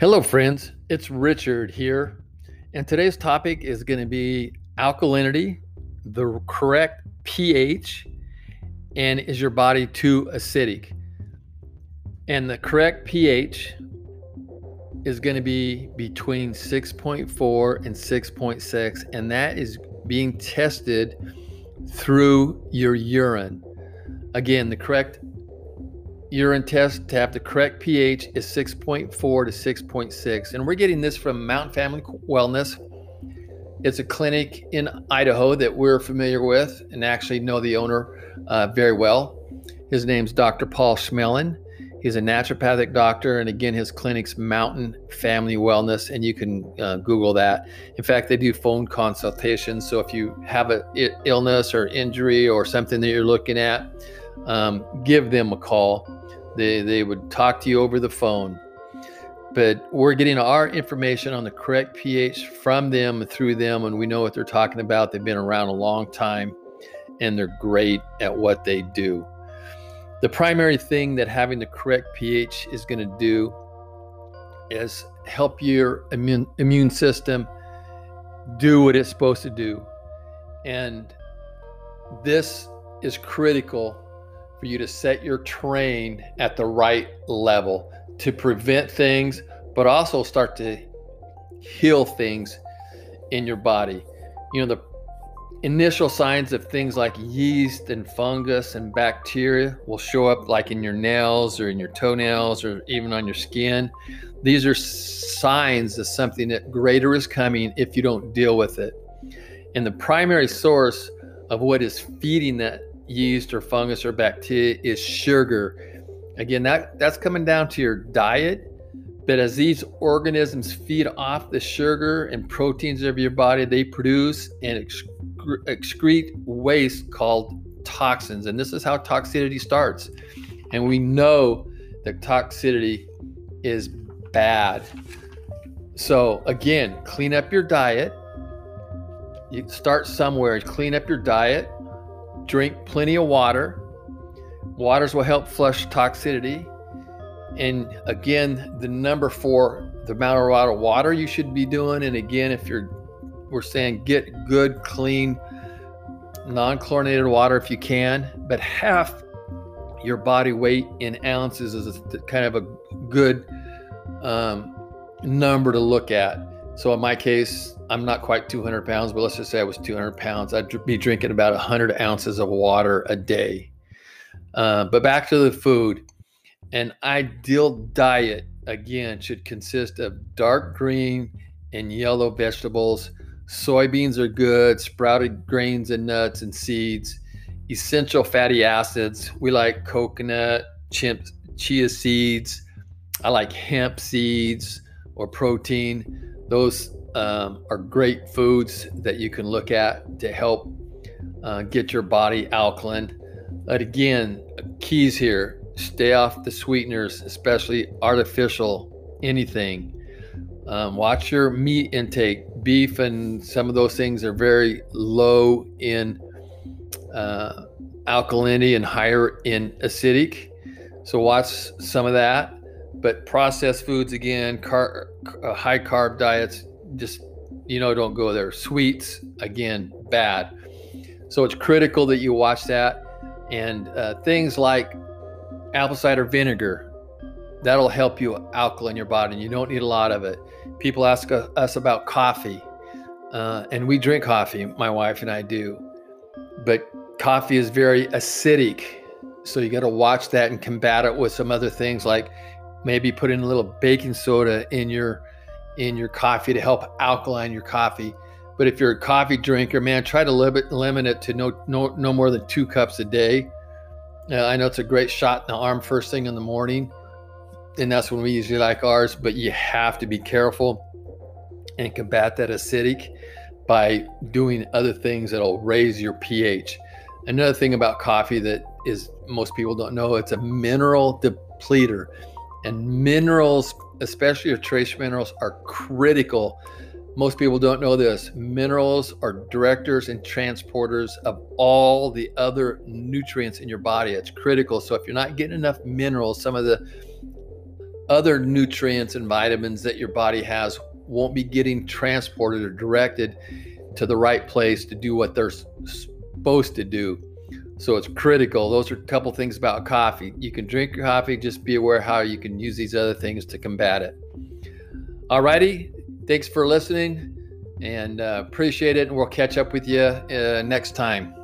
Hello, friends. It's Richard here. And today's topic is going to be alkalinity, the correct pH, and is your body too acidic? And the correct pH is going to be between 6.4 and 6.6, and that is being tested through your urine. Again, the correct urine test to have the correct pH is 6.4 to 6.6. And we're getting this from Mountain Family Wellness. It's a clinic in Idaho that we're familiar with and actually know the owner uh, very well. His name's Dr. Paul Schmelin. He's a naturopathic doctor, and again, his clinic's Mountain Family Wellness, and you can uh, Google that. In fact, they do phone consultations. So if you have an illness or injury or something that you're looking at, um, give them a call. They, they would talk to you over the phone. But we're getting our information on the correct pH from them through them, and we know what they're talking about. They've been around a long time and they're great at what they do. The primary thing that having the correct pH is going to do is help your immune, immune system do what it's supposed to do. And this is critical for you to set your train at the right level to prevent things, but also start to heal things in your body. You know, the initial signs of things like yeast and fungus and bacteria will show up like in your nails or in your toenails or even on your skin. These are signs of something that greater is coming if you don't deal with it. And the primary source of what is feeding that yeast or fungus or bacteria is sugar. Again, that, that's coming down to your diet. But as these organisms feed off the sugar and proteins of your body, they produce and excrete waste called toxins. And this is how toxicity starts. And we know that toxicity is bad. So, again, clean up your diet. You start somewhere, clean up your diet drink plenty of water. Waters will help flush toxicity. And again, the number four, the amount of water you should be doing. And again, if you're, we're saying get good, clean, non chlorinated water if you can, but half your body weight in ounces is a, kind of a good um, number to look at. So in my case, I'm not quite 200 pounds, but let's just say I was 200 pounds. I'd be drinking about 100 ounces of water a day. Uh, but back to the food. An ideal diet, again, should consist of dark green and yellow vegetables. Soybeans are good, sprouted grains and nuts and seeds, essential fatty acids. We like coconut, chimp, chia seeds. I like hemp seeds or protein. Those um, are great foods that you can look at to help uh, get your body alkaline. But again, keys here stay off the sweeteners, especially artificial anything. Um, watch your meat intake. Beef and some of those things are very low in uh, alkalinity and higher in acidic. So watch some of that. But processed foods again, car, uh, high carb diets, just you know don't go there. Sweets again bad. So it's critical that you watch that. And uh, things like apple cider vinegar that'll help you alkaline your body and you don't need a lot of it. People ask us about coffee uh, and we drink coffee my wife and i do. But coffee is very acidic so you got to watch that and combat it with some other things like maybe put in a little baking soda in your in your coffee to help alkaline your coffee. But if you're a coffee drinker, man, try to limit limit it to no no no more than two cups a day. Uh, I know it's a great shot in the arm first thing in the morning, and that's when we usually like ours. But you have to be careful and combat that acidic by doing other things that'll raise your pH. Another thing about coffee that is most people don't know, it's a mineral depleter. And minerals especially your trace minerals, are critical. Most people don't know this. Minerals are directors and transporters of all the other nutrients in your body. It's critical. So if you're not getting enough minerals, some of the other nutrients and vitamins that your body has won't be getting transported or directed to the right place to do what they're supposed to do. So it's critical. Those are a couple things about coffee. You can drink your coffee, just be aware how you can use these other things to combat it. All righty. Thanks for listening and uh, appreciate it. And we'll catch up with you uh, next time.